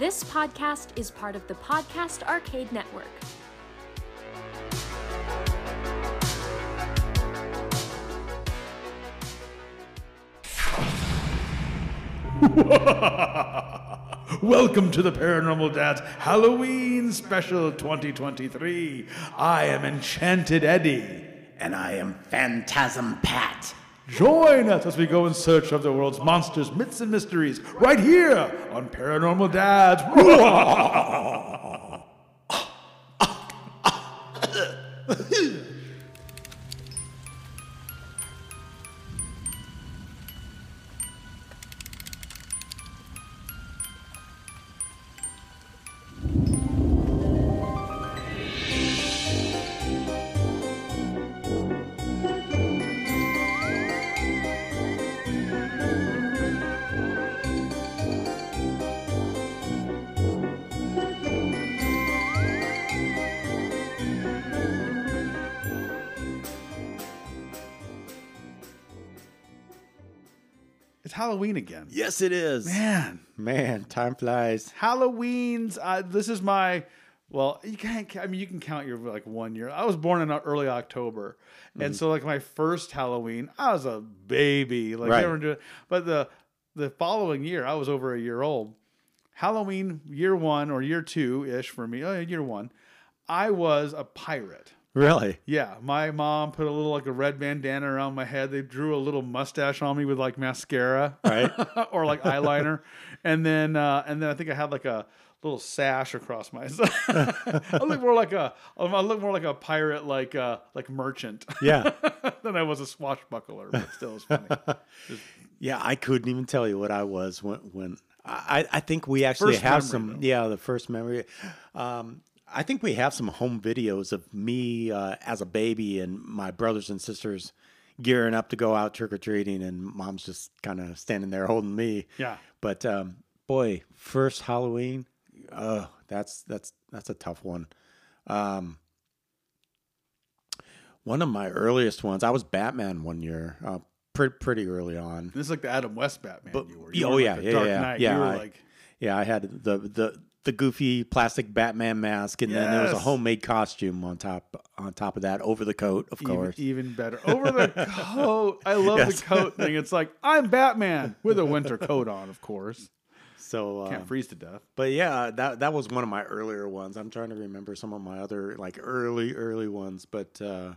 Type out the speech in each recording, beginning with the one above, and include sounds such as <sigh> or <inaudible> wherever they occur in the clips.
This podcast is part of the Podcast Arcade Network. <laughs> Welcome to the Paranormal Dads Halloween Special 2023. I am Enchanted Eddie. And I am Phantasm Pat. Join us as we go in search of the world's monsters, myths, and mysteries right here on Paranormal Dads. <laughs> Halloween again. Yes, it is. Man, Man, time flies. Halloween's. Uh, this is my. Well, you can't. I mean, you can count your like one year. I was born in early October, Mm-hmm. and so like my first Halloween, I was a baby. Like Right. they were doing, but the the following year, I was over a year old. Halloween year one or year two ish for me. Oh, year one, I was a pirate. Really? Yeah, my mom put a little like a red bandana around my head. They drew a little mustache on me with like mascara, Right. <laughs> or like eyeliner, and then uh, and then I think I had like a little sash across my. <laughs> I look more like a I look more like a pirate, like uh, like merchant, <laughs> Yeah. than I was a swashbuckler. But still, it's funny. yeah, I couldn't even tell you what I was when when I I think we actually First have memory, some though. yeah, the first memory. Um I think we have some home videos of me uh, as a baby and my brothers and sisters gearing up to go out trick or treating, and mom's just kind of standing there holding me. Yeah. But um, boy, first Halloween, oh, that's that's that's a tough one. Um, one of my earliest ones, I was Batman one year, uh, pretty pretty early on. This is like the Adam West Batman. But- you were. oh, were yeah, like a yeah, Dark yeah, Knight. yeah, You were I- like Yeah, I had the the the goofy plastic Batman mask, and then there was a Yes. homemade costume on top on top of that over the coat, of even, course. even better over the <laughs> coat. I love Yes. the coat thing. It's like I'm Batman with a winter coat on, of course. So, Can't uh, freeze to death. but yeah, that that was one of my earlier ones. I'm trying to remember some of my other like early early ones, but uh,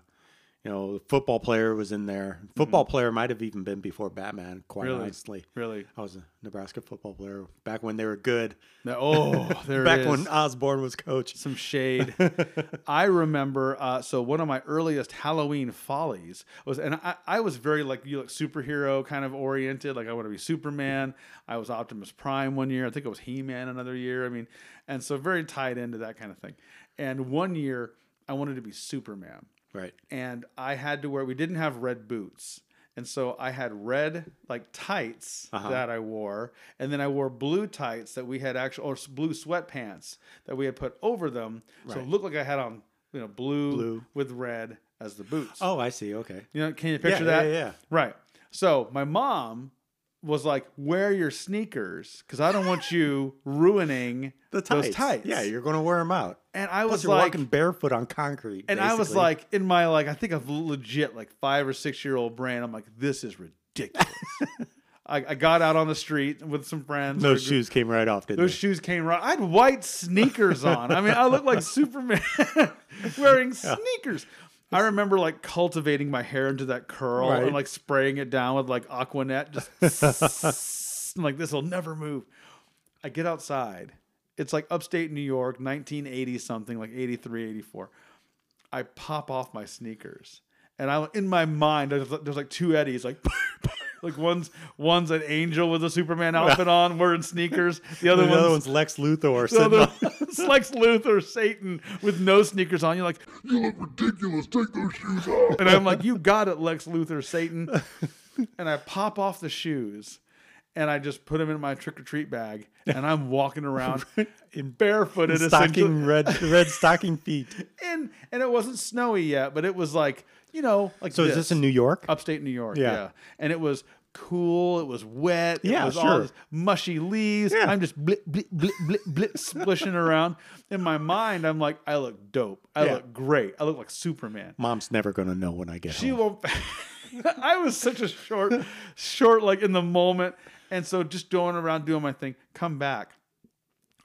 you know, the football player was in there. Football player might have even been before Batman. Quite Mm-hmm. Really? honestly, Really. I was a Nebraska football player back when they were good. No- Oh, <laughs> there back it is. when Osborne was coach. Some shade. <laughs> I remember. Uh, so one of my earliest Halloween follies was, and I, I was very like you, like superhero kind of oriented. Like I want to be Superman. I was Optimus Prime one year. I think it was He Man another year. I mean, and so very tied into that kind of thing. And one year I wanted to be Superman. Right. and I had to wear. We didn't have red boots, and so I had red like tights Uh-huh. that I wore, and then I wore blue tights that we had actual or blue sweatpants that we had put over them, so it looked like I had on you know blue, Blue. with red as the boots. Oh, I see. Okay. you know, can you picture yeah, that? yeah, yeah. Right. So my mom was like, "Wear your sneakers, because I don't want you <laughs> ruining The tights. those tights." Yeah, you're going to wear them out. and I Plus, was you're like, walking barefoot on concrete. and I was like, in my like, I think of legit like five or six year old brain, I'm like, this is ridiculous. <laughs> I, I got out on the street with some friends. those shoes came right off, didn't Those they? shoes came right. I had white sneakers on. I mean, I looked like <laughs> Superman wearing sneakers. I remember like cultivating my hair into that curl Right. and like spraying it down with like Aqua Net. Just <laughs> <laughs> like this will never move. I get outside. It's like upstate New York, 1980 something, like 83, 84. I pop off my sneakers. And I in my mind there's, there's like two Eddies like <laughs> like one's one's an angel with a Superman outfit on wearing sneakers. The other, the other one's one's Lex Luthor. the other one's <laughs> Lex Luthor, Satan with no sneakers on. You're like, you look ridiculous. Take those shoes off. And I'm like, you got it, Lex Luthor, Satan. <laughs> And I pop off the shoes, and I just put them in my trick or treat bag, and I'm walking around <laughs> in barefooted, stocking red red stocking feet. And and it wasn't snowy yet, but it was like you know like So is this in New York? upstate New York. Yeah. Yeah. And it was cool. It was wet. It Yeah, was all sure. this mushy leaves. Yeah. I'm just blip, blip, blip, blip, blip, <laughs> splishing around. In my mind, I'm like, I look dope. I Yeah. look great. I look like Superman. Mom's never gonna know when I get She home. won't. <laughs> I was such a short, short, like in the moment. And so just going around doing my thing, come back.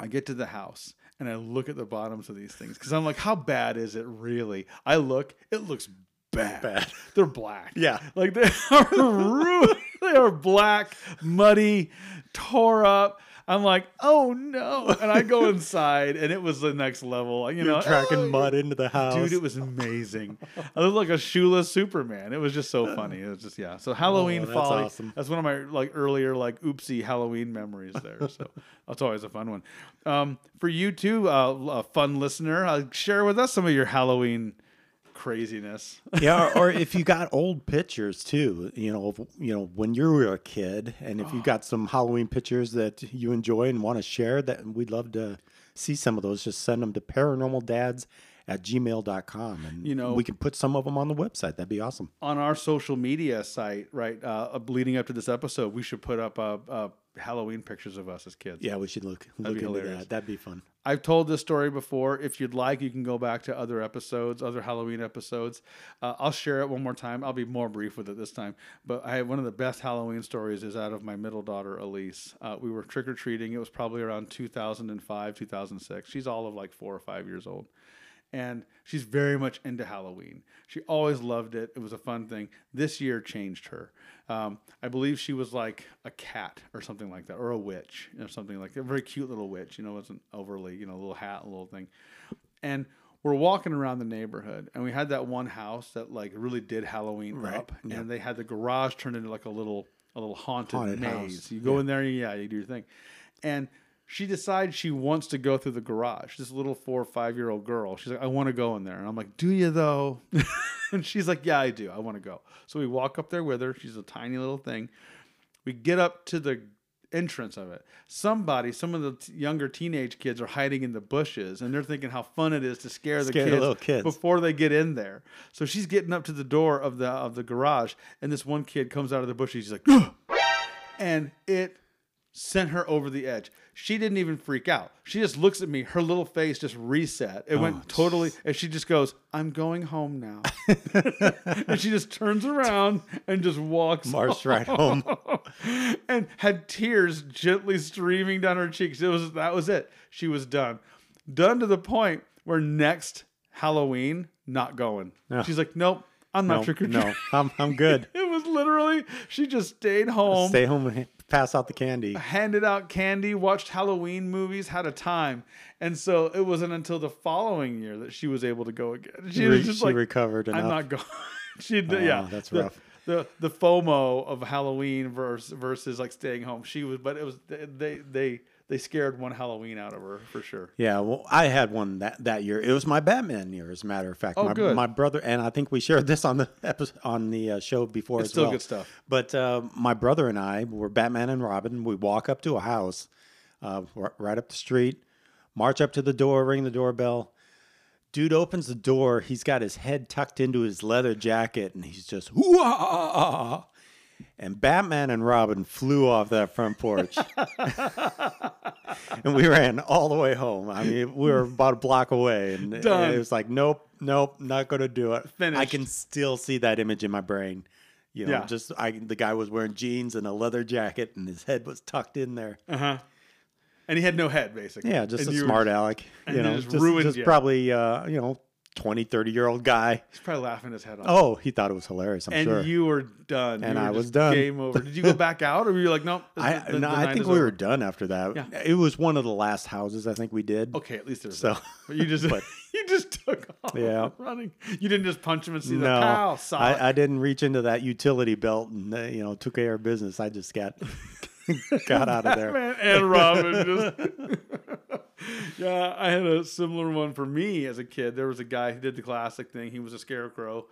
I get to the house and I look at the bottoms of these things because I'm like, how bad is it really? I look, it looks bad. Bad. <laughs> They're black. Yeah. Like they <laughs> are ruined. they are black, muddy, tore up. I'm like, oh no. And I go <laughs> inside and it was the next level. You know, You're tracking oh, mud into the house. Dude, it was amazing. I looked like a shoeless Superman. It was just so funny. It was just yeah. So Halloween Oh, that's folly. awesome. That's one of my like earlier like oopsie Halloween memories there. So that's always a fun one. Um, for you too, uh, a fun listener, uh, share with us some of your Halloween craziness. <laughs> yeah, or, or if you got old pictures too, you know, of, you know when you were a kid, and if you got some Halloween pictures that you enjoy and want to share, that we'd love to see some of those. Just send them to paranormaldads at gmail.com and You know- we can put some of them on the website. That'd be awesome. on our social media site, right, uh, leading up to this episode, we should put up uh, uh, Halloween pictures of us as kids. Yeah, we should look look into that. That'd be fun. I've told this story before. If you'd like, you can go back to other episodes, other Halloween episodes. Uh, I'll share it one more time. I'll be more brief with it this time. But I have one of the best Halloween stories is out of my middle daughter Elise. Uh, we were trick or treating. It was probably around 2005, 2006. She's all of like four or five years old, and she's very much into Halloween. She always loved it. It was a fun thing. This year changed her. Um, I believe she was like a cat or something like that, or a witch or something like that. A very cute little witch. You know, wasn't overly, you know, little hat, a little thing. And we're walking around the neighborhood, and we had that one house that like really did Halloween Right, up, yeah. and they had the garage turned into like a little a little haunted, Haunted maze. house, You go in there, yeah, you do your thing, and she decides she wants to go through the garage. This little four or five year old girl. She's like, I want to go in there. And I'm like, Do you though? <laughs> and she's like, Yeah, I do. I want to go. So we walk up there with her. She's a tiny little thing. We get up to the entrance of it. Somebody, some of the t- younger teenage kids are hiding in the bushes and they're thinking how fun it is to scare the Scare the kids, little kids. before they get in there. So she's getting up to the door of the of the garage and this one kid comes out of the bushes. He's like, <gasps> and it sent her over the edge. She didn't even freak out. She just looks at me. Her little face just reset. It Oh, went totally, and she just goes, "I'm going home now." <laughs> and she just turns around and just walks Marched right home. <laughs> and had tears gently streaming down her cheeks. It was that was it. She was done, done to the point where next Halloween not going. No. She's like, "Nope, I'm not No, trick or treating." no, I'm I'm good. <laughs> It was literally she just stayed home Stay home pass out the candy. handed out candy, watched Halloween movies, had a time. And so it wasn't until the following year that she was able to go again. She Re- was just she like, recovered I'm not going. <laughs> she, oh, yeah, Oh, that's the, rough. The the FOMO of Halloween versus versus like staying home. She was, but it was they they they scared one Halloween out of her for sure. Yeah, well, I had one that, that year. It was my Batman year, as a matter of fact. Oh, my, good. my brother and I think we shared this on the <laughs> episode, on the uh, show before It's still well. good stuff. But uh, my brother and I were Batman and Robin. We walk up to a house, uh, right up the street, march up to the door, ring the doorbell. Dude opens the door. He's got his head tucked into his leather jacket, and he's just whoa. And Batman and Robin flew off that front porch. and we ran all the way home. I mean, we were about a block away, and it- it was like, nope, nope, not going to do it. I can still see that image in my brain. You know, Yeah. just I, the guy was wearing jeans and a leather jacket, and his head was tucked in there. Uh huh. And he had no head basically. Yeah, just And a you were- smart aleck. and You know, just just, ruined just probably uh, you know 20, 30 year old guy. He's probably laughing his head off. Oh, he thought it was hilarious. I'm and sure. you were done. And were I was done. Game over. Did you go back out, or were you like, nope? the- I the- the no, I think we over? were done after that. Yeah. It was one of the last houses I think we did. Okay, at least there's So- that. But you just <laughs> but- <laughs> you just took off Yeah. <laughs> running. You didn't just punch him and see the No, pow. Solid. I, I didn't reach into that utility belt and uh, you know took care of business. I just got got out of there. And Robin just. <laughs> yeah, I had a similar one for me as a kid. There was a guy who did the classic thing. He was a scarecrow,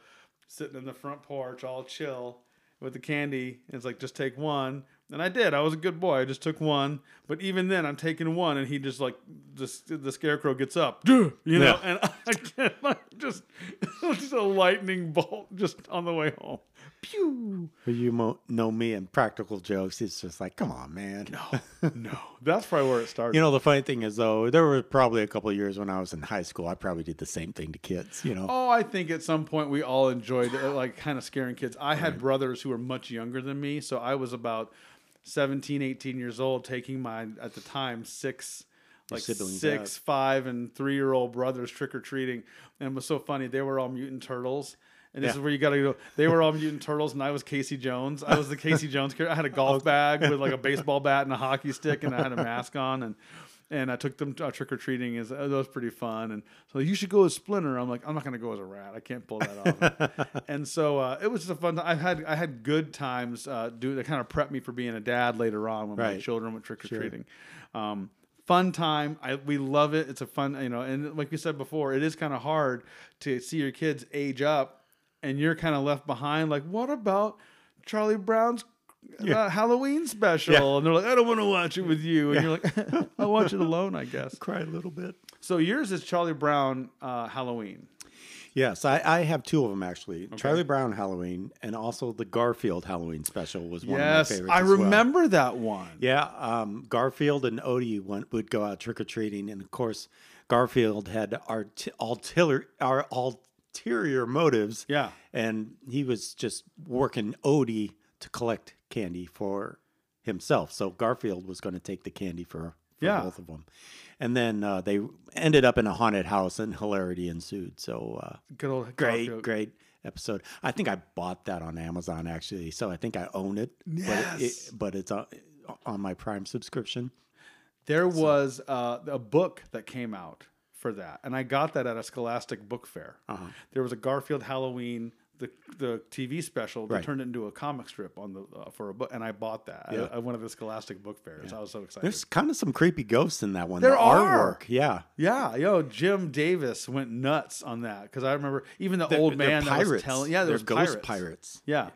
sitting in the front porch, all chill with the candy. And it's like just take one, and I did. I was a good boy. I just took one, but even then, I'm taking one, and he just like just the scarecrow gets up, <laughs> you know, Yeah. and <laughs> I can't like just just a lightning bolt just on the way home. Pew. You mo- know me and practical jokes. It's just like, come on, man. No, <laughs> no. That's probably where it started. You know, the funny thing is, though, there were probably a couple of years when I was in high school. I probably did the same thing to kids. You know, Oh, I think at some point we all enjoyed uh, like kind of scaring kids. I had brothers who were much younger than me, so I was about 17, 18 years old taking my at the time six like six, out. five, and three year old brothers trick or treating, and it was so funny. They were all mutant turtles. And this Yeah. is where you got to go. They were all mutant turtles, and I was Casey Jones. I was the Casey Jones character. I had a golf bag with like a <laughs> baseball bat and a hockey stick, and I had a mask on, and and I took them uh, trick or treating. Is that was pretty fun. And so you should go as Splinter. I'm like, I'm not going to go as a rat. I can't pull that off. <laughs> and so uh, it was just a fun. I had I had good times. Uh, do they kind of prep me for being a dad later on when my Right. children went trick or treating. Um, fun time. I we love it. It's a fun, you know, and like we said before, it is kind of hard to see your kids age up, and you're kind of left behind. Like, what about Charlie Brown's? Uh, Halloween special, Yeah. and they're like, I don't want to watch it with you, and you're like, <laughs> I'll watch it alone, I guess. <laughs> cry a little bit. So yours is Charlie Brown uh, Halloween. Yes, I, I have two of them actually. Charlie Brown Halloween and also the Garfield Halloween special was one yes, of my favorites. I as well. remember that one. Yeah, um, Garfield and Odie went, would go out trick or treating, and of course, Garfield had art, ulterior, our ulterior motives. Yeah. and he was just working Odie to collect candy for himself. So Garfield was going to take the candy for, for Yeah. both of them, and then uh, they ended up in a haunted house, and hilarity ensued. So uh, Good old great, Garfield. great episode. I think I bought that on Amazon actually, so I think I own it. Yes. but, it, but it's on, on my Prime subscription. There was uh, a book that came out for that, and I got that at a Scholastic book fair. Uh-huh. There was a Garfield Halloween, the the TV special. They Right. turned it into a comic strip on the uh, for a book, and I bought that Yeah. at, at one of the Scholastic book fairs. I was so excited. There's kind of some creepy ghosts in that one. There the are. artwork, yeah. yeah, yo, Jim Davis went nuts on that because I remember even the They're- old man that was telling, yeah, there's ghost pirates. pirates. Yeah, Yeah,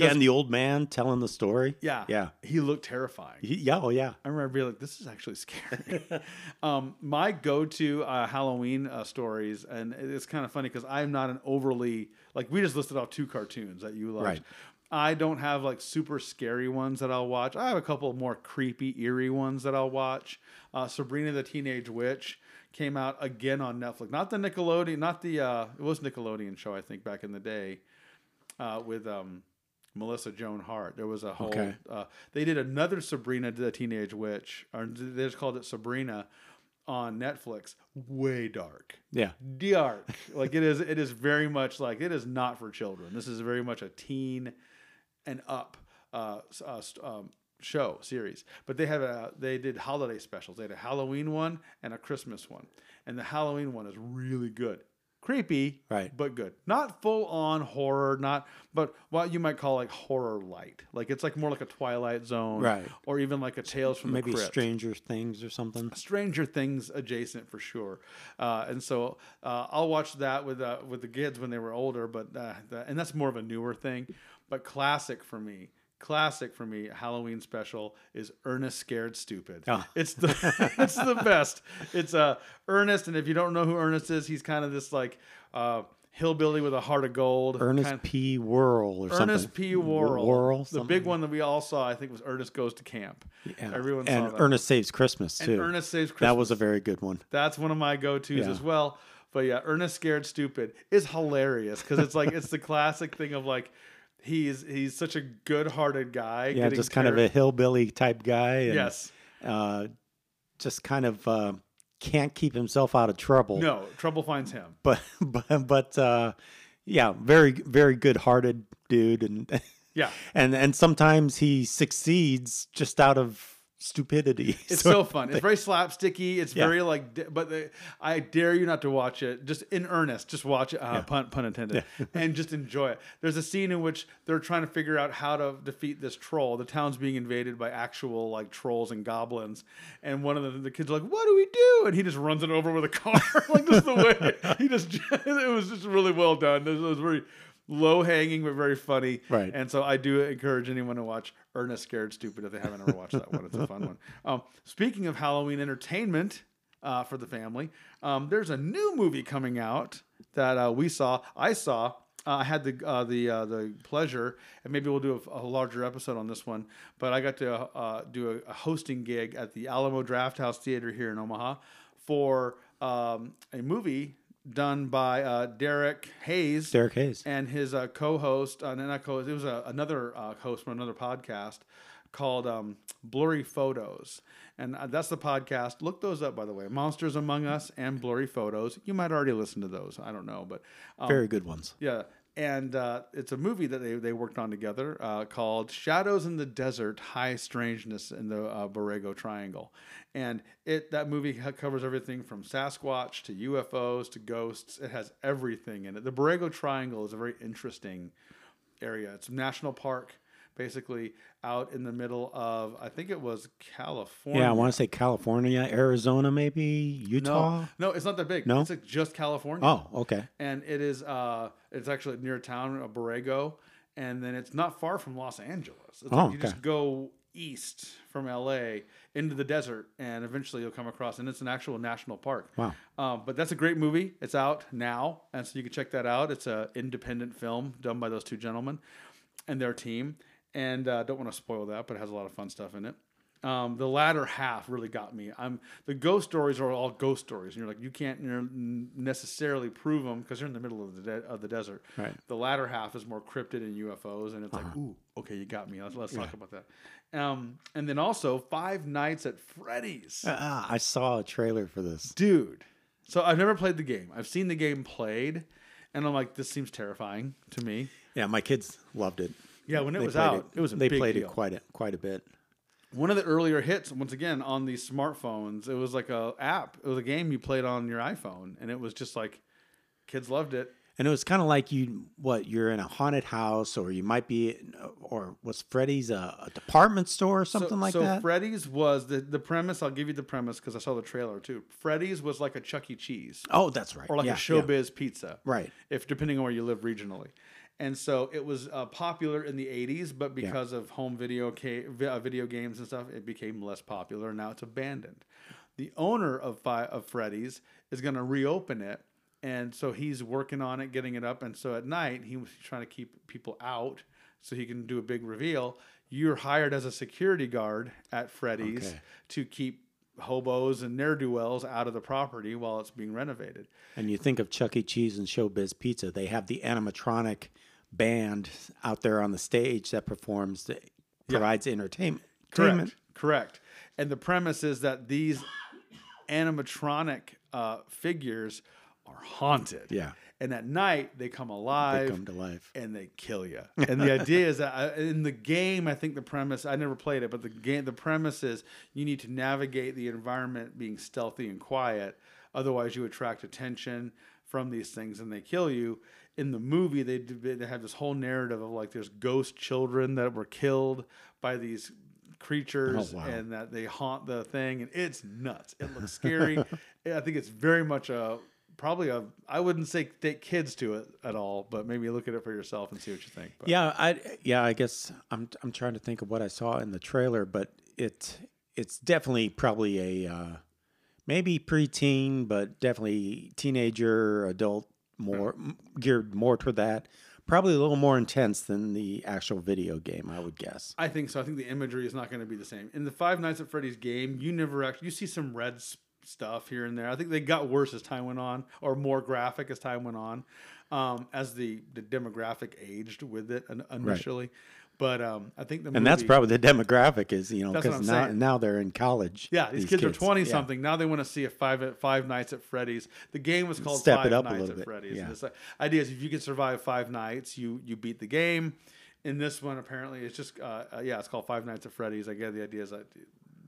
and the old man telling the story. yeah, yeah, He looked terrifying. He- yeah. Oh, yeah. I remember being like, "This is actually scary." <laughs> um, my go-to uh, Halloween uh, stories, and it's kind of funny because I'm not an overly like we just listed off two cartoons that you loved. Right. I don't have like super scary ones that I'll watch. I have a couple more creepy, eerie ones that I'll watch. Uh, Sabrina the Teenage Witch came out again on Netflix. Not the Nickelodeon, not the uh, it was Nickelodeon show I think back in the day uh, with um, Melissa Joan Hart. There was a whole. Okay. Uh, they did another Sabrina the Teenage Witch, or they just called it Sabrina on Netflix. Way dark, Yeah. dark. <laughs> like it is. It is very much like it is not for children. This is very much a teen and up uh, uh, um, show series. But they have a they did holiday specials. They had a Halloween one and a Christmas one, and the Halloween one is really good. Creepy, Right. but good. Not full on horror, not but what you might call like horror light. Like it's like more like a Twilight Zone, Right. Or even like a Tales from Maybe the Crypt. Stranger Things or something. Stranger Things adjacent for sure, uh, and so uh, I'll watch that with uh, with the kids when they were older. But uh, that, and that's more of a newer thing. But classic for me, classic for me, Halloween special is Ernest Scared Stupid. Oh. It's the <laughs> it's the best. It's uh, Ernest, and if you don't know who Ernest is, he's kind of this like uh, hillbilly with a heart of gold. Ernest kind- P. Worrell or something. Ernest P. Worrell. Worrell. The big one that we all saw, I think, was Ernest Goes to Camp. Yeah. Everyone saw and that. Ernest Saves Christmas And too. Ernest Saves Christmas. That was a very good one. That's one of my go-tos Yeah. as well. But yeah, Ernest Scared Stupid is hilarious because it's like it's the classic thing of like he's he's such a good-hearted guy. Yeah, just kind of a hillbilly type guy. And, yes. Uh, just kind of uh, can't keep himself out of trouble. No, trouble finds him. <laughs> But but but uh, yeah, very very good hearted dude, and <laughs> Yeah. and and sometimes he succeeds just out of stupidity. <laughs> It's So- fun. It's very slapsticky. It's Yeah. very like, but the, I dare you not to watch it. Just in earnest, just watch it. Uh, Pun pun intended, <laughs> and just enjoy it. There's a scene in which they're trying to figure out how to defeat this troll. The town's being invaded by actual like trolls and goblins, and one of the, the kids are like, "What do we do?" And he just runs it over with a car, <laughs> like this is the way he just. it was just really well done. It was very low hanging but very funny. Right. And so I do encourage anyone to watch Ernest Scared Stupid if they haven't ever watched that one. It's a fun one. Um, speaking of Halloween entertainment, uh, for the family. Um, there's a new movie coming out that uh, we saw. I saw. Uh, I had the uh, the uh, the pleasure, and maybe we'll do a, a larger episode on this one. But I got to uh, do a, a hosting gig at the Alamo Drafthouse Theater here in Omaha for um, a movie done by uh, Derek Hayes. Derek Hayes. and his uh, co-host, uh, not co-host, it was a, another uh, host from another podcast called um, Blurry Photos, and uh, that's the podcast. Look those up, by the way. Monsters Among Us and Blurry Photos. You might already listen to those. I don't know, but um, Very good ones. yeah. And uh, it's a movie that they, they worked on together uh, called Shadows in the Desert High Strangeness in the uh, Borrego Triangle. And it that movie covers everything from Sasquatch to UFOs to ghosts. It has everything in it. The Borrego Triangle is a very interesting area. It's a national park, basically out in the middle of, I think it was California. Yeah, I want to say California, Arizona, maybe Utah. No, no, it's not that big. No? It's like just California Oh, okay. and it is uh it's actually near a town of Borrego and then it's not far from Los Angeles. It's Oh, like you just go east from LA into the desert and eventually you'll come across and it's an actual national park. Wow. Um, but that's a great movie. It's out now and so you can check that out. It's an independent film done by those two gentlemen and their team and uh, don't want to spoil that but it has a lot of fun stuff in it. Um, the latter half really got me. I'm the ghost stories are all ghost stories, and you're like you can't you know, n- necessarily prove them because you're in the middle of the de- of the desert. Right. The latter half is more cryptid and UFOs, and it's like, ooh, okay, you got me. Let's, let's talk about that. Um, and then also Five Nights at Freddy's, Ah, I saw a trailer for this. dude. So I've never played the game. I've seen the game played, and I'm like, this seems terrifying to me. Yeah, my kids loved it. Yeah, when it They was played out, it, was a they big played deal. it quite a, quite a bit. one of the earlier hits once again on these smartphones it was like a app it was a game you played on your iphone and it was just like kids loved it And it was kind of like you, what you're in a haunted house, or you might be, or was Freddy's a, a department store or something so, like so that? So Freddy's was the, the premise i'll give you the premise because i saw the trailer too freddy's was like a chuck e cheese oh, that's right. or like yeah, a showbiz pizza Right. if depending on where you live regionally and so it was uh, popular in the 80s but because of home video ca- uh, video games and stuff it became less popular and now it's abandoned. The owner of Fi- of Freddy's is going to reopen it and so he's working on it getting it up and so at night he was trying to keep people out so he can do a big reveal. You're hired as a security guard at Freddy's Okay. to keep hobos and ne'er-do-wells out of the property while it's being renovated. And you think of Chuck E. Cheese and Showbiz Pizza, they have the animatronic band out there on the stage that performs, that provides entertainment. Correct. Correct. And the premise is that these animatronic uh, figures are haunted. Yeah. And at night they come alive. They come to life. and they kill you. <laughs> And the idea is that uh, in the game, I think the premise I never played it, but the game the premise is you need to navigate the environment being stealthy and quiet. Otherwise, you attract attention from these things and they kill you. In the movie, they d- they have this whole narrative of like there's ghost children that were killed by these creatures Oh, wow. and that they haunt the thing and it's nuts. It looks scary. <laughs> I think it's very much a probably a I wouldn't say take kids to it at all, but maybe look at it for yourself and see what you think. But Yeah, I yeah, I guess I'm I'm trying to think of what I saw in the trailer, but it it's definitely probably a uh, maybe preteen, but definitely teenager, adult, more m- geared more toward that. Probably a little more intense than the actual video game, I would guess. I think so. I think the imagery is not going to be the same. In the Five Nights at Freddy's game, you never actually you see some red stuff here and there. I think they got worse as time went on, or more graphic as time went on, um, as the the demographic aged with it in- initially. But um, I think the And that's probably the demographic is, you know, because now saying. now they're in college. Yeah, these, kids, are twenty Yeah. something now. They want to see a five at Five Nights at Freddy's. The game was called Step Five it up a Nights little at bit, Freddy's. yeah. The idea is if you can survive five nights, you you beat the game. In this one, apparently, it's just uh, uh, yeah, it's called Five Nights at Freddy's. I get the idea is that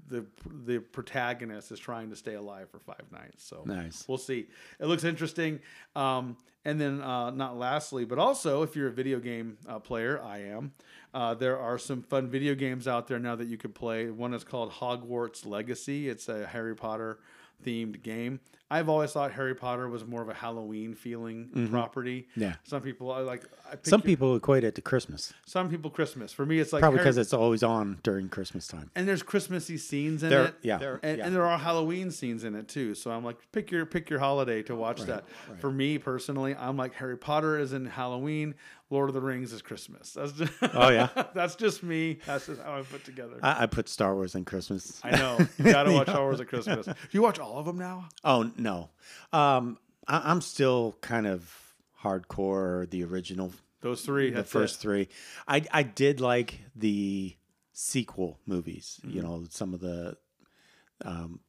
the the protagonist is trying to stay alive for five nights. So Nice. We'll see. It looks interesting. Um, and then, uh, not lastly, but also, if you're a video game uh, player, I am. Uh, there are some fun video games out there now that you can play. One is called Hogwarts Legacy. It's a Harry Potter themed game. I've always thought Harry Potter was more of a Halloween feeling property. Mm-hmm. Yeah. Some people I like. I Some picture- people equate it to Christmas, some people Christmas. For me, it's like probably because it's always on during Christmas time. and there's Christmassy scenes in There- it. yeah, There- there- and, yeah. and there are Halloween scenes in it too. So I'm like, pick your pick your holiday to watch that. For me personally, I'm like Harry Potter is in Halloween, Lord of the Rings is Christmas. That's just, Oh, yeah? <laughs> that's just me. That's just how I put together. I, I, put Star Wars in Christmas. I know you <laughs> gotta watch Star Wars at Christmas. <laughs> Do you watch all of them now? Oh no, um, I, I'm still kind of hardcore the original, Those three. the first it. three. I I did like the sequel movies. Mm-hmm. You know, some of the, um,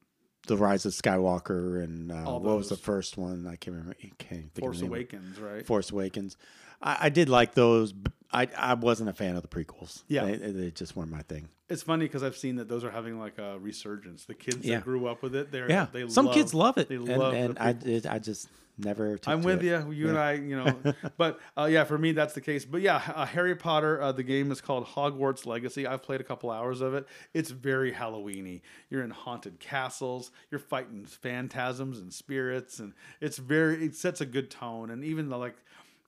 the Rise of Skywalker and uh, what was the first one? I can't remember. I can't think Force. Awakens, right? Force Awakens. I, I did like those. but I I wasn't a fan of the prequels. Yeah. they, they just weren't my thing. It's funny because I've seen that those are having like a resurgence. The kids Yeah. that grew up with it, they're Yeah, they some love, kids love it, They and, love and I did. I just never. Took I'm with it. you. You and I, you know, <laughs> but uh, yeah, for me that's the case. But yeah, uh, Harry Potter. Uh, the game is called Hogwarts Legacy. I've played a couple hours of it. It's very Halloweeny. You're in haunted castles. You're fighting phantasms and spirits, and it's very. It sets a good tone, and even the like.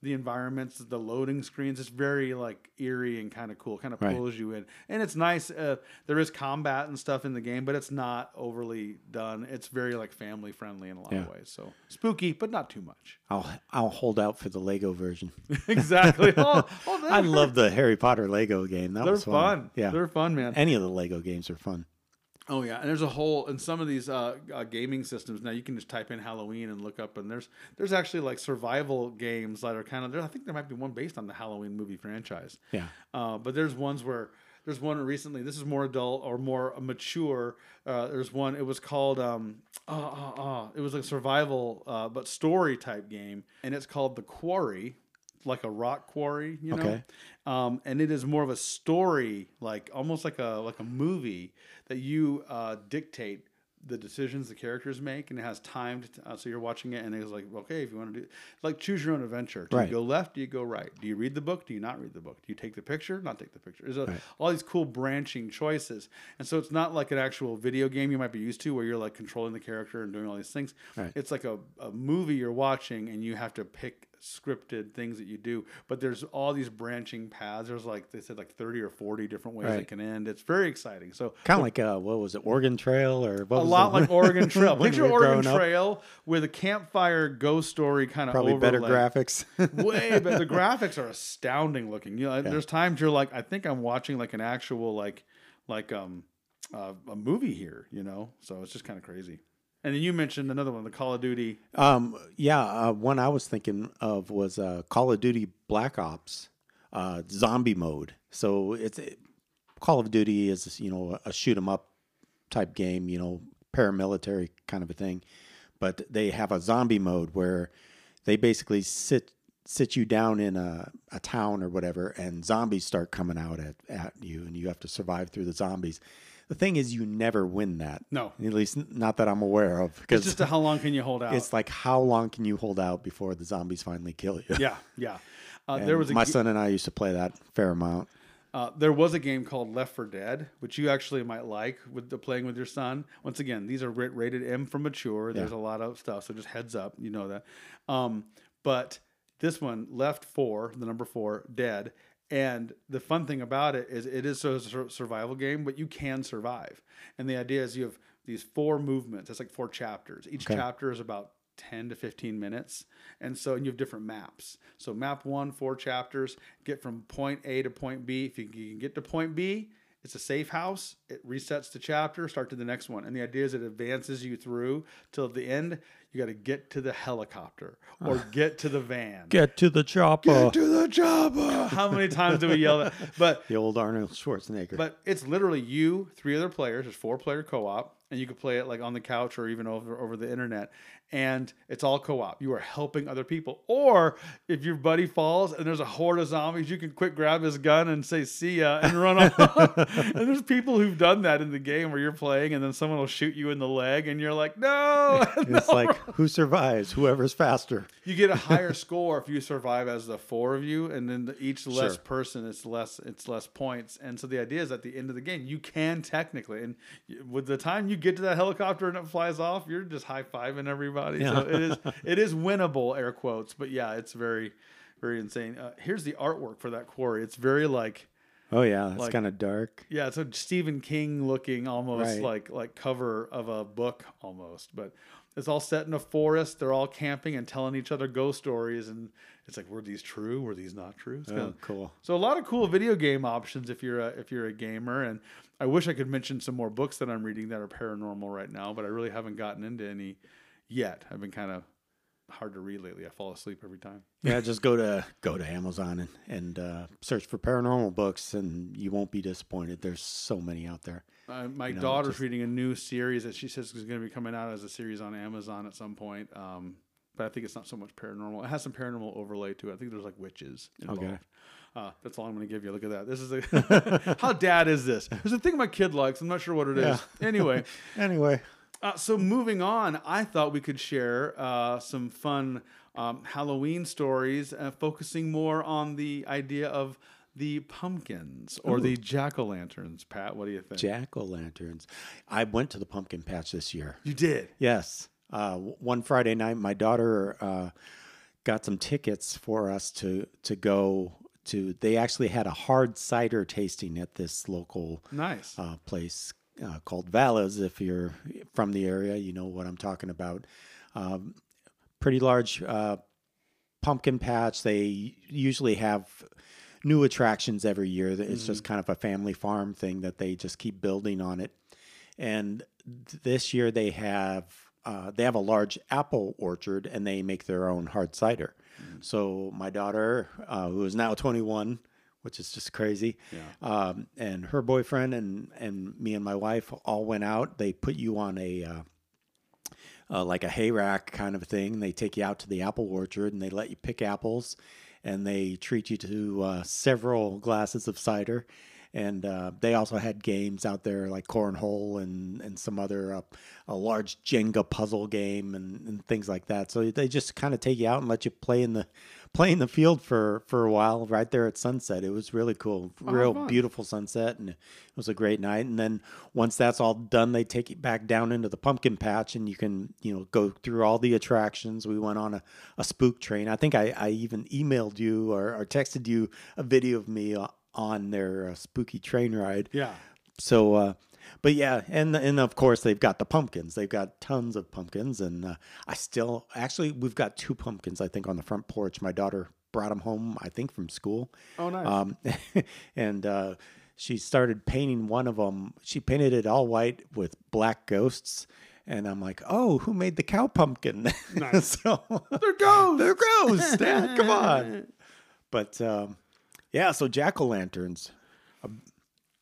The environments, the loading screens, it's very like eerie and kind of cool. Kind of Right. pulls you in, and it's nice. Uh, there is combat and stuff in the game, but it's not overly done. It's very like family friendly in a lot of ways. So spooky, but not too much. I'll I'll hold out for the Lego version. <laughs> <laughs> exactly. Oh, oh, I love the Harry Potter Lego game. That They're was fun. Yeah, they're fun, man. any of the Lego games are fun. Oh yeah, and there's a whole in some of these uh, uh, gaming systems now. You can just type in Halloween and look up, and there's there's actually like survival games that are kind of there. I think there might be one based on the Halloween movie franchise. Yeah. Uh, but there's ones where there's one recently. This is more adult or more mature. Uh, there's one. It was called um, uh, uh, uh, it was a survival uh, but story type game, and it's called The Quarry, like a rock quarry. You know. Okay. Um, and it is more of a story, like almost like a like a movie that you uh, dictate the decisions the characters make, and it has timed. Uh, so you're watching it, and it's like, okay, if you want to do like choose your own adventure. Do Right. you go left? Do you go right? Do you read the book? Do you not read the book? Do you take the picture? Not take the picture. There's a, Right. all these cool branching choices, and so it's not like an actual video game you might be used to, where you're like controlling the character and doing all these things. Right. It's like a, a movie you're watching, and you have to pick scripted things that you do. But there's all these branching paths. There's like they said like 30 or 40 different ways it can end. It's very exciting. So Kind of like uh, what was it, Oregon Trail or what a lot like <laughs> Oregon Trail. Picture we Oregon up? Trail with a campfire ghost story kind of Probably better graphics. <laughs> Way but The graphics are astounding looking. You know, there's times you're like, I think I'm watching like an actual like like um uh, a movie here. You know, so it's just kind of crazy. And then you mentioned another one, the Call of Duty. Um, yeah, uh, one I was thinking of was uh, Call of Duty Black Ops uh, zombie mode. So it's it, Call of Duty is you know a shoot 'em up type game, you know, paramilitary kind of a thing, but they have a zombie mode where they basically sit sit you down in a, a town or whatever, and zombies start coming out at, at you, and you have to survive through the zombies. The thing is, you never win that. No. at least not that I'm aware of. It's just a, how long can you hold <laughs> out? It's like how long can you hold out before the zombies finally kill you? yeah, yeah. Uh, <laughs> there was a my ga- son and I used to play that fair amount. Uh, there was a game called Left for Dead, which you actually might like with the playing with your son. Once again, these are rated M for mature. There's a lot of stuff, so just heads up, you know that. Um, but this one, Left Four, the number four, Dead. And the fun thing about it is it is a survival game, but you can survive. And the idea is you have these four movements. It's like four chapters. Each Okay. chapter is about 10 to 15 minutes. And so and you have different maps. So map one, four chapters, get from point A to point B. If you, you can get to point B, it's a safe house. It resets the chapter, start to the next one. And the idea is it advances you through till at the end, you got to get to the helicopter or ah. get to the van. Get to the chopper. Get to the chopper. <laughs> How many times do we yell that? But the old Arnold Schwarzenegger. but it's literally you, three other players. It's four player co op, and you can play it like on the couch or even over over the internet. And it's all co op. You are helping other people. Or if your buddy falls and there's a horde of zombies, you can quick grab his gun and say "see ya" and run off. <laughs> and there's people done that in the game where you're playing, and then someone will shoot you in the leg, and you're like, "No!" <laughs> it's no, like who survives? Whoever's faster. You get a <laughs> higher score if you survive as the four of you, and then the, each less Sure. person, it's less it's less points. And so the idea is at the end of the game, you can technically, and with the time you get to that helicopter and it flies off, you're just high fiving everybody. Yeah. So it is <laughs> it is winnable, air quotes. But yeah, it's very very insane. Uh, here's the artwork for that quarry. It's very like. Oh yeah, it's Like- kind of dark. Yeah, it's a Stephen King looking almost Right. like like cover of a book almost, but it's all set in a forest. They're all camping and telling each other ghost stories, and it's like, were these true? Were these not true? It's Oh, kinda- cool. So a lot of cool video game options if you're a, if you're a gamer, and I wish I could mention some more books that I'm reading that are paranormal right now, but I really haven't gotten into any yet. I've been kind of hard to read lately. I fall asleep every time. Yeah, just go to go to Amazon and and uh, search for paranormal books, and you won't be disappointed. There's so many out there. Uh, my know, daughter's just- reading a new series that she says is going to be coming out as a series on Amazon at some point. Um, but I think it's not so much paranormal. It has some paranormal overlay to it. I think there's like witches involved. Okay. Uh, that's all I'm going to give you. Look at that. This is a <laughs> how dad is this? There's a thing my kid likes. I'm not sure what it is. Yeah. Anyway, <laughs> Anyway, uh, so moving on, I thought we could share uh, some fun um, Halloween stories, uh, focusing more on the idea of the pumpkins or the jack o' lanterns. Pat, what do you think? jack o' lanterns. I went to the pumpkin patch this year. you did. Yes. Uh, w- one Friday night, my daughter uh, got some tickets for us to to go to. They actually had a hard cider tasting at this local Nice. uh, place uh, called Vala's. If you're from the area, you know what I'm talking about. Um, pretty large uh, pumpkin patch. They usually have new attractions every year. It's just kind of a family farm thing that they just keep building on it. And this year they have uh, they have a large apple orchard and they make their own hard cider. So my daughter, uh, who is now 21, which is just crazy, Yeah. um, and her boyfriend and and me and my wife all went out. They put you on a uh, uh, like a hay rack kind of thing. They take you out to the apple orchard and they let you pick apples, and they treat you to uh, several glasses of cider. And uh, they also had games out there like cornhole and and some other uh, a large Jenga puzzle game and, and things like that. So they just kind of take you out and let you play in the play in the field for for a while right there at sunset. It was really cool, real fun. beautiful sunset, and it was a great night. And then once that's all done, they take you back down into the pumpkin patch, and you can you know go through all the attractions. We went on a, a spook train. I think I, I even emailed you or, or texted you a video of me uh, on their uh, spooky train ride. Yeah. So, uh, but yeah, and and of course they've got the pumpkins. They've got tons of pumpkins, and uh, I still actually we've got two pumpkins. I think on the front porch. My daughter brought them home. I think from school. Oh, nice. Um, <laughs> and uh, she started painting one of them. She painted it all white with black ghosts. And I'm like, oh, who made the cow pumpkin? <laughs> so <laughs> They're ghosts. they're ghosts. Dad, come on. But um, yeah, so jack o' lanterns.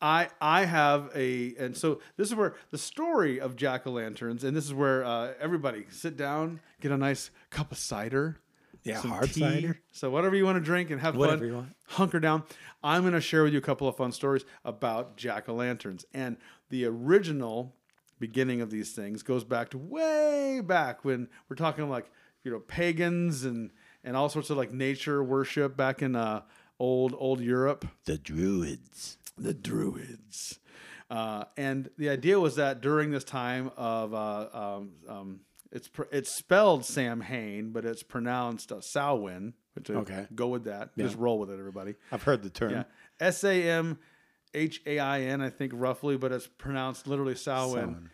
I I have a and so this is where the story of jack o' lanterns and this is where uh, everybody sit down, get a nice cup of cider, Yeah, some hard tea. cider. So whatever you want to drink and have Whatever fun, you want. hunker down. I'm going to share with you a couple of fun stories about jack o' lanterns and the original beginning of these things goes back to way back when we're talking like you know pagans and and all sorts of like nature worship back in uh, old old Europe The druids. The Druids. Uh, and the idea was that during this time of uh, um, um, it's pr- it's spelled Sam Hain, but it's pronounced uh, Samhain. Which I- Okay. go with that. Just roll with it, everybody. I've heard the term. Yeah, S A M H A I N, I think roughly, but it's pronounced literally Samhain. Samhain.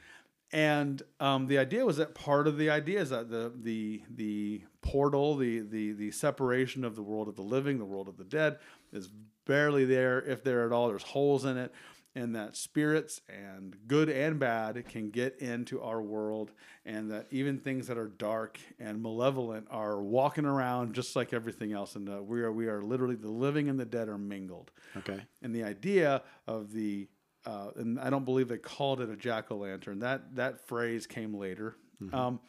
And um, the idea was that part of the idea is that the the the portal, the the the separation of the world of the living, the world of the dead, is barely there, if there at all. There's holes in it, and that spirits and good and bad can get into our world, and that even things that are dark and malevolent are walking around just like everything else, and uh, we are we are literally the living and the dead are mingled. Okay. And the idea of the uh, and I don't believe they called it a jack o' lantern. That that phrase came later. Um,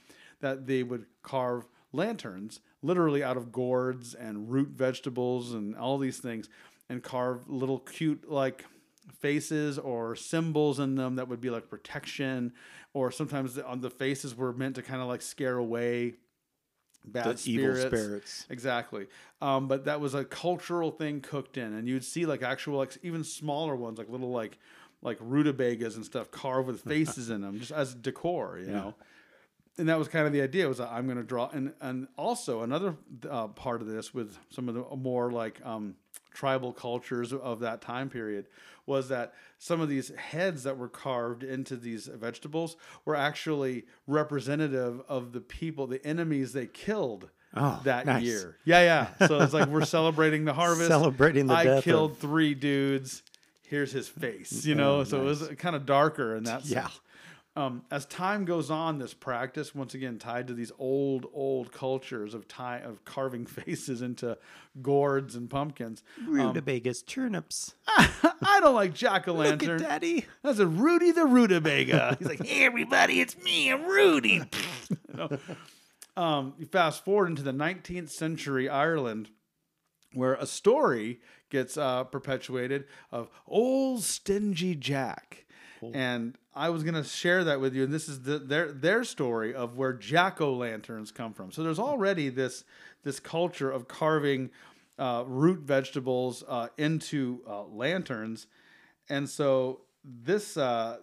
that they would carve lanterns literally out of gourds and root vegetables and all these things, and carve little cute like faces or symbols in them that would be like protection, or sometimes the, on the faces were meant to kind of like scare away bad The evil spirits. spirits. Exactly. Um, but that was a cultural thing cooked in, and you'd see like actual, like even smaller ones, like little like like rutabagas and stuff carved with <laughs> faces in them, just as decor, you know. And that was kind of the idea was that I'm going to draw, and and also another uh, part of this with some of the more like um, tribal cultures of that time period was that some of these heads that were carved into these vegetables were actually representative of the people, the enemies they killed Oh, that nice. year. Yeah, yeah. So it's like we're celebrating the <laughs> harvest. Celebrating the I killed of- three dudes. Here's his face. You oh, know, Oh, so it was kind of darker in that. Yeah. sense. Um, as time goes on, this practice once again tied to these old, old cultures of tie of carving <laughs> faces into gourds and pumpkins. Rutabagas, turnips. <laughs> I don't like jack o' lantern. Look at daddy. That's a Rudy the Rutabaga. <laughs> He's like, hey everybody, it's me, I'm Rudy. You know? um, you fast forward into the 19th century Ireland, where a story gets uh, perpetuated of old stingy Jack. And I was gonna share that with you, and this is the, their their story of where jack o' lanterns come from. So there's already this this culture of carving uh, root vegetables uh, into uh, lanterns, and so this uh,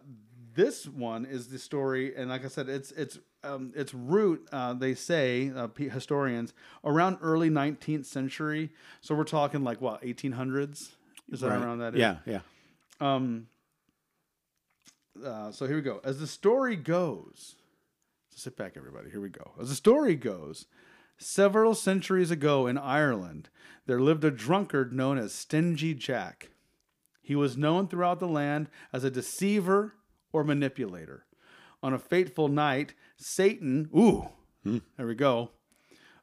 this one is the story, and like I said, it's it's um, its root. Uh, they say uh, historians around early 19th century. So we're talking like what 1800s. Is that Right. around that? Yeah, yeah. Um. Uh, so here we go. As the story goes, sit back, everybody. Here we go. As the story goes, several centuries ago in Ireland, there lived a drunkard known as Stingy Jack. He was known throughout the land as a deceiver or manipulator. On a fateful night, Satan, ooh, there we go,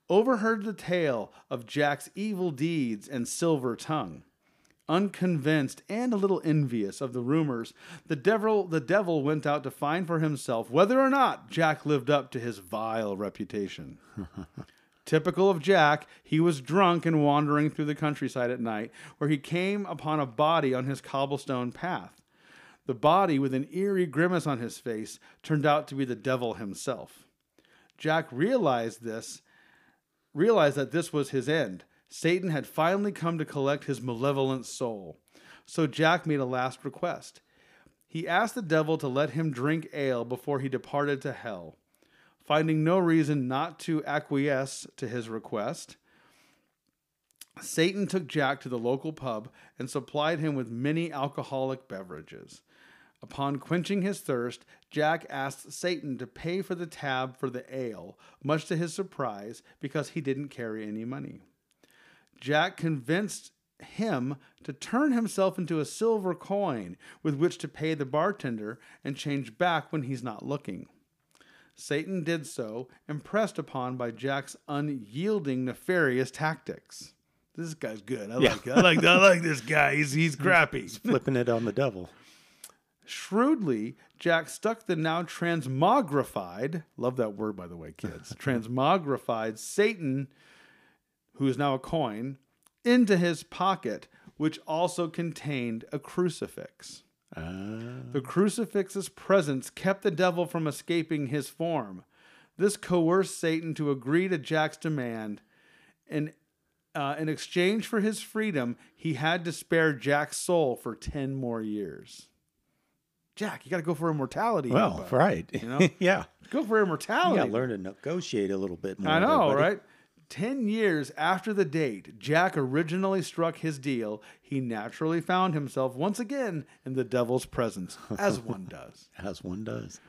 overheard the tale of Jack's evil deeds and silver tongue. Unconvinced and a little envious of the rumors, the devil the devil went out to find for himself whether or not Jack lived up to his vile reputation. <laughs> Typical of Jack, he was drunk and wandering through the countryside at night, where he came upon a body on his cobblestone path. The body, with an eerie grimace on his face, turned out to be the devil himself. Jack realized this, realized that this was his end. Satan had finally come to collect his malevolent soul. So Jack made a last request. He asked the devil to let him drink ale before he departed to hell. Finding no reason not to acquiesce to his request, Satan took Jack to the local pub and supplied him with many alcoholic beverages. Upon quenching his thirst, Jack asked Satan to pay for the tab for the ale, much to his surprise, because he didn't carry any money. Jack convinced him to turn himself into a silver coin with which to pay the bartender and change back when he's not looking. Satan did so, impressed upon by Jack's unyielding, nefarious tactics. This guy's good. I Yeah. like. I like. I like this guy. He's he's crappy. He's flipping it on the devil. Shrewdly, Jack stuck the now transmogrified, love that word by the way, kids, <laughs> transmogrified Satan, who is now a coin, into his pocket, which also contained a crucifix. Uh, The crucifix's presence kept the devil from escaping his form. This coerced Satan to agree to Jack's demand. In, uh, in exchange for his freedom, he had to spare Jack's soul for 10 more years. Jack, you got to go for immortality. well, bud. right. You <laughs> know? yeah. Go for You immortality. got to learn to negotiate a little bit more. I know, there, buddy. right? Ten years after the date Jack originally struck his deal, he naturally found himself once again in the devil's presence, as one <laughs> does. As one does.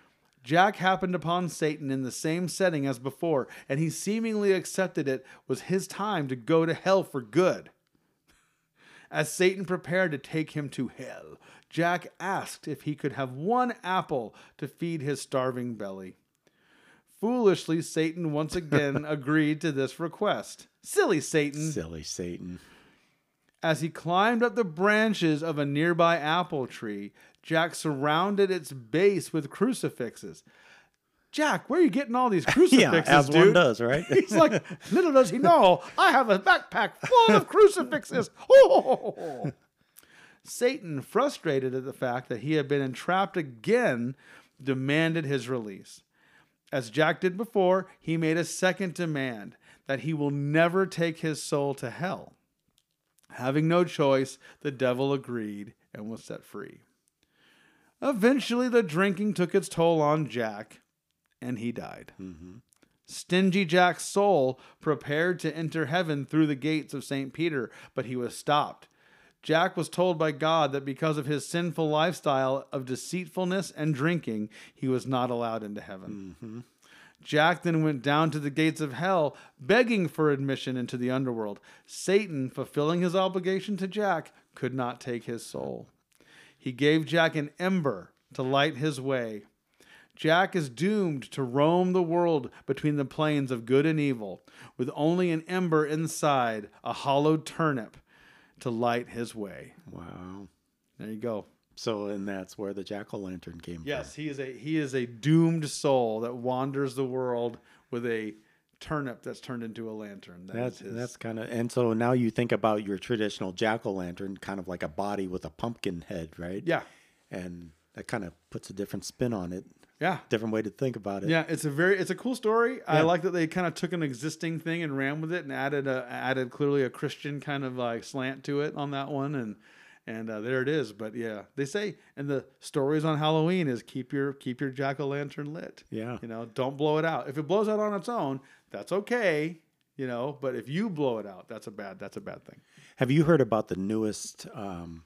Jack happened upon Satan in the same setting as before, and he seemingly accepted it was his time to go to hell for good. As Satan prepared to take him to hell, Jack asked if he could have one apple to feed his starving belly. Foolishly, Satan once again <laughs> agreed to this request. Silly Satan. Silly Satan. As he climbed up the branches of a nearby apple tree, Jack surrounded its base with crucifixes. Jack, where are you getting all these crucifixes, <laughs> Yeah, as dude? one does, right? <laughs> He's like, little does he know, I have a backpack full of crucifixes. Oh! Satan, frustrated at the fact that he had been entrapped again, demanded his release. As Jack did before, he made a second demand that he will never take his soul to hell. Having no choice, the devil agreed and was set free. Eventually, the drinking took its toll on Jack, and he died. Mm-hmm. Stingy Jack's soul prepared to enter heaven through the gates of St. Peter, but he was stopped. Jack was told by God that because of his sinful lifestyle of deceitfulness and drinking, he was not allowed into heaven. Mm-hmm. Jack then went down to the gates of hell, begging for admission into the underworld. Satan, fulfilling his obligation to Jack, could not take his soul. He gave Jack an ember to light his way. Jack is doomed to roam the world between the plains of good and evil, with only an ember inside, a hollowed turnip, to light his way. Wow. There you go. So, and that's where the jack o' lantern came Yes, he is a he is a doomed soul that wanders the world with a turnip that's turned into a lantern. That. That's his- that's kind of, and so now you think about your traditional jack o' lantern, kind of like a body with a pumpkin head, right? yeah, And that kind of puts a different spin on it, yeah. different way to think about it. Yeah, it's a very it's a cool story. I like that they kind of took an existing thing and ran with it and added a added clearly a Christian kind of like slant to it on that one and and uh, there it is. But yeah, they say and the stories on Halloween is keep your keep your jack o' lantern lit. Yeah. you know, don't blow it out. If it blows out on its own, that's okay. You know, but if you blow it out, that's a bad that's a bad thing. Have you heard about the newest um,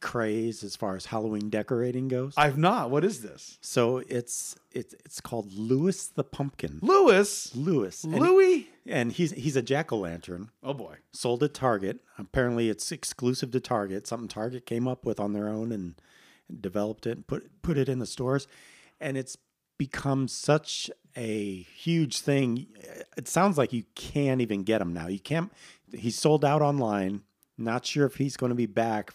craze as far as Halloween decorating goes? I've not. What is this? so it's it's it's called Lewis the Pumpkin. Lewis, Lewis. And, Louis. and he's he's a jack o' lantern. Oh boy. sold at Target. Apparently, it's exclusive to Target. Something Target came up with on their own and, and developed it and put put it in the stores, and it's become such a huge thing. It sounds like you can't even get him now. You can't. He's sold out online. Not sure if he's going to be back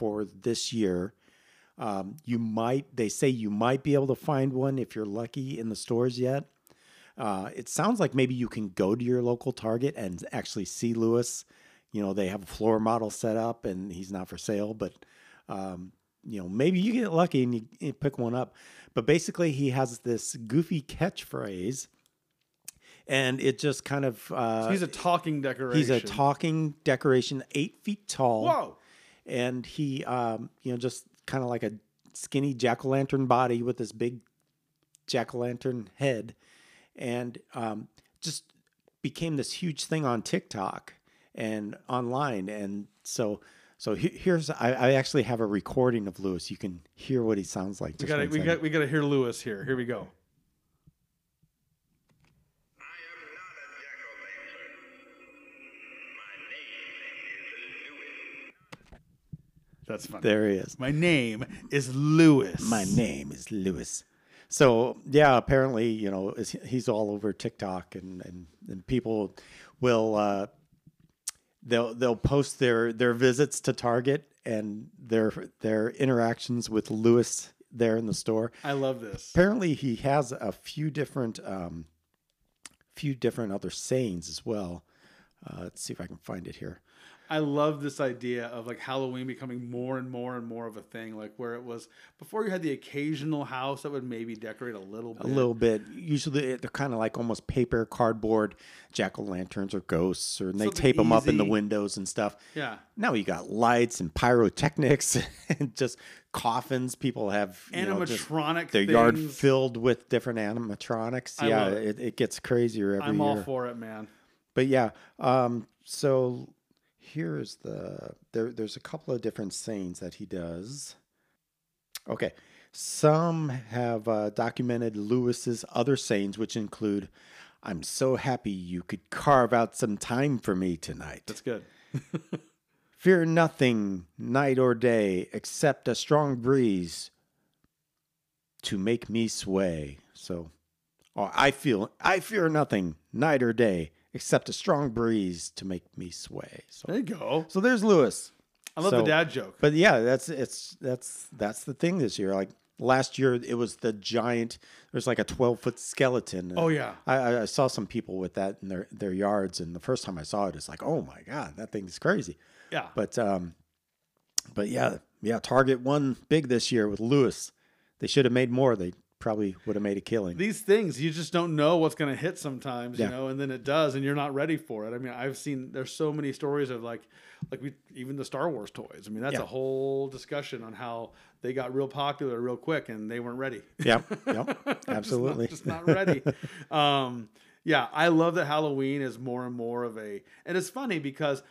for this year. Um, you might. They say you might be able to find one if you're lucky in the stores yet. Uh, it sounds like maybe you can go to your local Target and actually see Lewis. You know, they have a floor model set up and he's not for sale, but, um, you know, maybe you get lucky and you, you pick one up. But basically, he has this goofy catchphrase and it just kind of. Uh, He's a talking decoration. he's a talking decoration, eight feet tall Whoa. And he um you know just kind of like a skinny jack-o'-lantern body with this big jack-o'-lantern head and um just became this huge thing on tiktok and online and so so he- here's I, I actually have a recording of lewis you can hear what he sounds like We got we got we got to hear Lewis here. Here we go. That's funny. there he is My name is Lewis. My name is Lewis. So yeah, apparently you know he's all over TikTok and and, and people will uh, they'll they'll post their their visits to Target and their their interactions with Lewis there in the store. I love this. Apparently he has a few different um, few different other sayings as well. Uh, let's see if I can find it here. I love this idea of like Halloween becoming more and more and more of a thing. Like where it was before, you had the occasional house that would maybe decorate a little bit. A little bit. Usually they're kind of like almost paper, cardboard jack o' lanterns or ghosts, or and they Something tape them up in the windows and stuff. Yeah. Now you got lights and pyrotechnics <laughs> and just coffins. People have you know, Animatronic their yard filled with different animatronics. I yeah, it. it. It, gets crazier every I'm year. all for it, man. But yeah, um, so here's the there. There's a couple of different sayings that he does. Okay, some have uh, documented Lewis's other sayings, which include, "I'm so happy you could carve out some time for me tonight. That's good. <laughs> Fear nothing, night or day, except a strong breeze to make me sway." So, or I feel I fear nothing, night or day, except a strong breeze to make me sway. So, There you go. so there's Lewis. I love So- the dad joke. But yeah, that's it's that's that's the thing this year. Like last year, it was the giant. There's like a 12 foot skeleton. Oh, yeah. I, I- saw some people with that in their their yards, and the first time I saw it, it's like, oh my god, that thing's crazy. Yeah. But um, but yeah, yeah, Target won big this year with Lewis. They should have made more. They probably would have made a killing. these things you just don't know what's going to hit sometimes you know and then it does and you're not ready for it i mean i've seen there's so many stories of like like we even the star wars toys i mean that's Yeah. a whole discussion on how they got real popular real quick and they weren't ready Yeah, <laughs> yeah, absolutely. just not, just not ready. <laughs> um, yeah, I love that Halloween is more and more of a, and it's funny because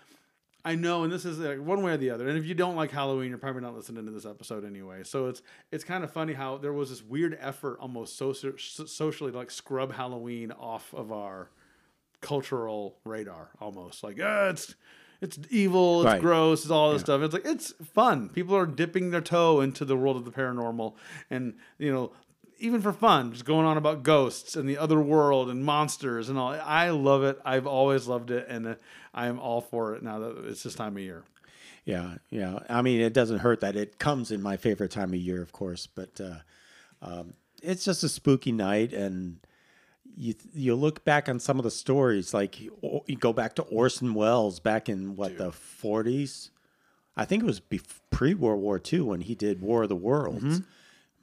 I know, and this is like one way or the other. And if you don't like Halloween, you're probably not listening to this episode anyway. So it's it's kind of funny how there was this weird effort, almost soci- so- socially, to like scrub Halloween off of our cultural radar, almost like ah, it's. It's evil. It's Right. gross. It's all this stuff. It's like it's fun. People are dipping their toe into the world of the paranormal, and you know, even for fun, just going on about ghosts and the other world and monsters and all. I love it. I've always loved it, and uh, I am all for it now that it's this time of year. Yeah, yeah. I mean, it doesn't hurt that it comes in my favorite time of year, of course, but uh, um, it's just a spooky night, and you you look back on some of the stories, like you you go back to Orson Welles back in what the forties. I think it was pre World War II when he did War of the Worlds.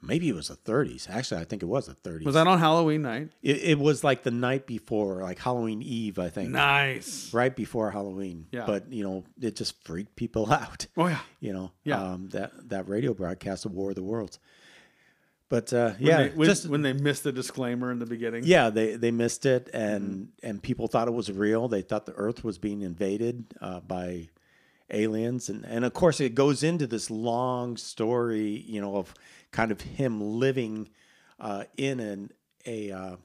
Maybe it was the 30s. Actually, I think it was the 30s. Was that on Halloween night? It, it was like the night before, like Halloween Eve, I think. Nice. Right before Halloween. Yeah. But, you know, it just freaked people <laughs> out. Oh yeah. You know, Yeah. um, that, that radio broadcast of War of the Worlds. But uh, When yeah, they, when, just when they missed the disclaimer in the beginning. yeah, they they missed it, and Mm-hmm. and people thought it was real. They thought the Earth was being invaded uh, by aliens, and and of course it goes into this long story, you know, of kind of him living uh, in an a uh,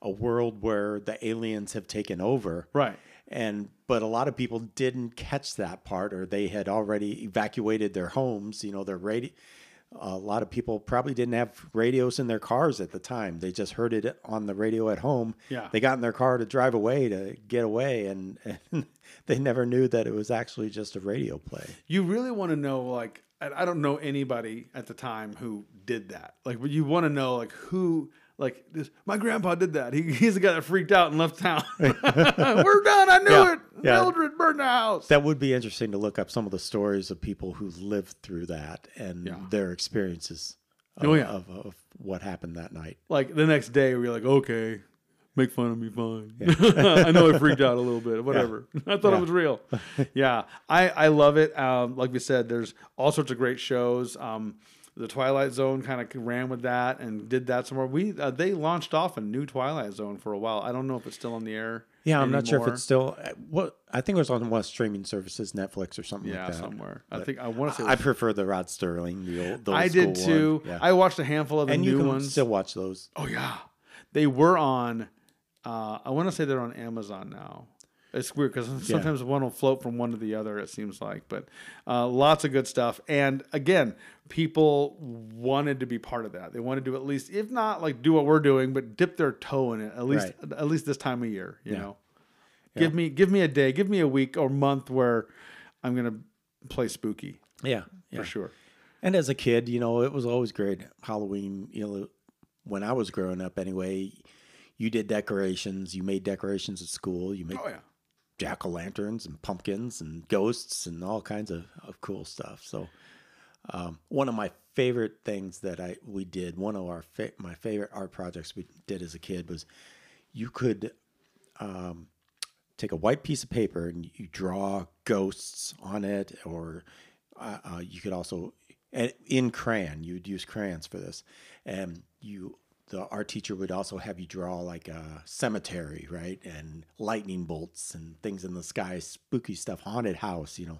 a world where the aliens have taken over, Right. and but a lot of people didn't catch that part, or they had already evacuated their homes. You know, their radio. A lot of people probably didn't have radios in their cars at the time. They just heard it on the radio at home. Yeah. They got in their car to drive away to get away, and, <laughs> and they never knew that it was actually just a radio play. You really want to know, like, I I don't know anybody at the time who did that. Like, but you want to know, like, who, like, this, my grandpa did that. He, he's the guy that freaked out and left town. <laughs> <laughs> We're done. I knew Yeah, it. yeah. Mildred burned the house. That would be interesting to look up some of the stories of people who lived through that and Yeah. their experiences of, Oh, yeah. of, of what happened that night. like the next day, we are like, okay, make fun of me, fine. <laughs> I know I freaked out a little bit, whatever. I thought Yeah. it was real. yeah, I I love it. Um, like we said, there's all sorts of great shows. Um, the Twilight Zone kind of ran with that and did that somewhere. We uh, they launched off a new Twilight Zone for a while. I don't know if it's still on the air. Yeah, I'm not sure if it's still uh, what I think it was on one of streaming services, Netflix or something yeah like that. somewhere. I think I want to say. I prefer the Rod Sterling, the old. The old I did too. Yeah. I watched a handful of the and new you can ones. still watch those. Oh yeah, they were on. Uh, I want to say they're on Amazon now. It's weird because sometimes one will float from one to the other. It seems like, but uh, lots of good stuff. And again, people wanted to be part of that. They wanted to at least, if not like do what we're doing, but dip their toe in it at least. Right. At least this time of year, you Yeah. know. Give me give me a day, give me a week or month where I'm gonna play spooky Yeah, yeah. for sure. And as a kid, you know, it was always great. Halloween, you know, when I was growing up anyway, you did decorations, you made decorations at school, you made Oh yeah. Jack o' lanterns and pumpkins and ghosts and all kinds of, of cool stuff. So, um, one of my favorite things that I we did, one of our fa- my favorite art projects we did as a kid was you could um, take a white piece of paper and you draw ghosts on it, or uh, uh, you could also in crayon. You would use crayons for this, and you the art teacher would also have you draw like a cemetery, right, and lightning bolts and things in the sky, spooky stuff, haunted house, you know.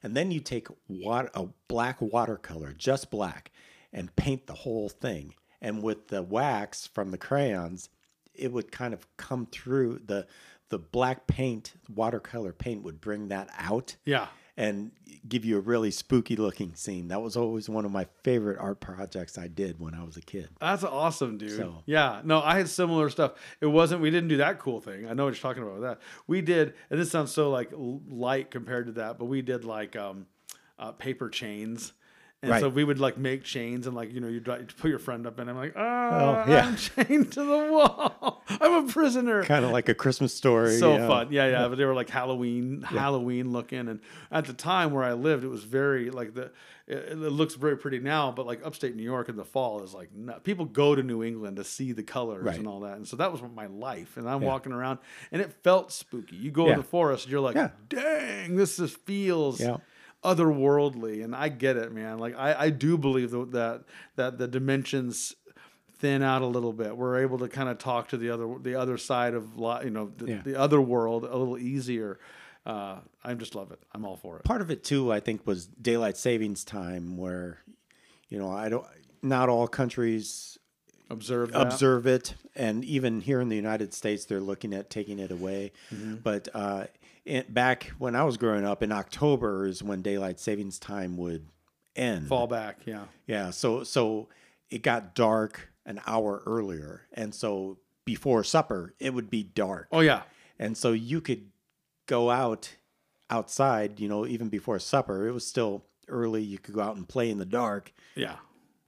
And then you take wat- a black watercolor, just black, and paint the whole thing. And with the wax from the crayons, it would kind of come through the the black paint, watercolor paint would bring that out Yeah. And give you a really spooky looking scene. That was always one of my favorite art projects I did when I was a kid. That's awesome, dude. So- Yeah, no, I had similar stuff. It wasn't. We didn't do that cool thing. I know what you're talking about with that. We did, and this sounds so like light compared to that, but we did like um, uh, paper chains, And Right. so we would like make chains and like you know you put your friend up and I'm like oh, ah, yeah. I'm chained to the wall <laughs> I'm a prisoner kind of like a Christmas story. so yeah. fun yeah, yeah but they were like Halloween Halloween looking and at the time where I lived it was very like the it, it looks very pretty now but like upstate New York in the fall is like nut- people go to New England to see the colors Right. and all that and so that was my life and I'm Yeah. walking around and it felt spooky you go Yeah. in the forest you're like Yeah. dang this just feels Yeah. Otherworldly and i get it man like i, I do believe that that the dimensions thin out a little bit we're able to kind of talk to the other the other side of you know the, Yeah. the other world a little easier uh, i just love it i'm all for it Part of it too, I think, was daylight savings time, where you know I don't. Not all countries observe that. observe it, and even here in the United States, they're looking at taking it away. Mm-hmm. But uh, it, back when I was growing up, in October is when daylight savings time would end. fall back yeah Yeah, so so it got dark an hour earlier, and so before supper it would be dark, oh yeah and so you could go out outside. You know, even before supper, it was still early. You could go out and play in the dark, yeah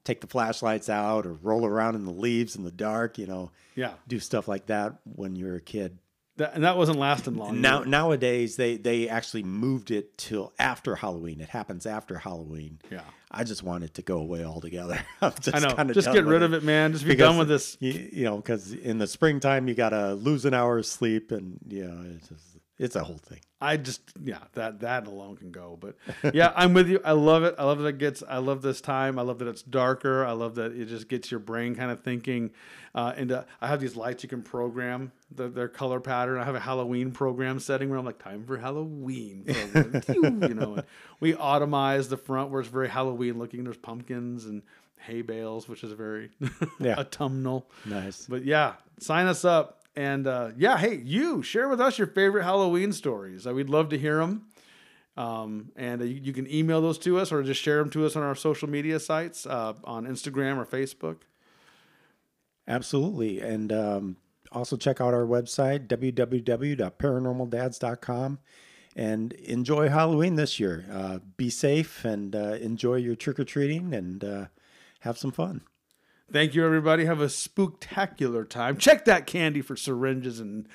take the flashlights out, or roll around in the leaves in the dark. You know, yeah do stuff like that when you're a kid. That, and that wasn't lasting long Now either. nowadays they they actually moved it till after Halloween. It happens after Halloween. Yeah. I just want it to go away altogether. <laughs> I'm just i know just get rid of it man just be Because done with this You, you know, because in the springtime you gotta lose an hour of sleep, and you know it's just, it's a whole thing. I just yeah that that alone can go but <laughs> yeah I'm with you. I love it. I love that it gets I love this time. I love that it's darker. I love that it just gets your brain kind of thinking uh, and uh, I have these lights you can program the, their color pattern. I have a Halloween program setting where I'm like time for Halloween <laughs> you know we automize the front where it's very Halloween looking. There's pumpkins and hay bales which is very Yeah. <laughs> autumnal. Nice. but yeah, sign us up. And uh, yeah, hey, you share with us your favorite Halloween stories. Uh, we'd love to hear them. Um, and uh, you, you can email those to us or just share them to us on our social media sites uh, on Instagram or Facebook. Absolutely. And um, also check out our website, www.paranormaldads.com, and enjoy Halloween this year. Uh, be safe and uh, enjoy your trick or treating and have some fun. Thank you, everybody. Have a spooktacular time. Check that candy for syringes and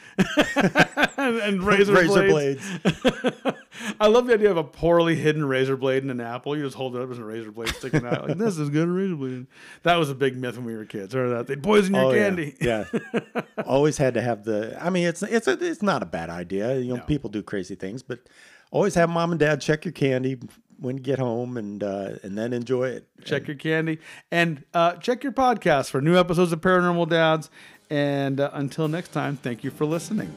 and, <laughs> and razor, Razor blades. <laughs> I love the idea of a poorly hidden razor blade in an apple. You just hold it up as a razor blade sticking out. Like this is good razor blade. That was a big myth when we were kids. Or that they'd poison your Oh, yeah. candy. Yeah. <laughs> always had to have the. I mean, it's it's a, it's not a bad idea. You know, No. people do crazy things, but always have mom and dad check your candy when you get home, and uh, and then enjoy it. check your candy and uh, check your podcast for new episodes of Paranormal Dads. And uh, until next time, thank you for listening.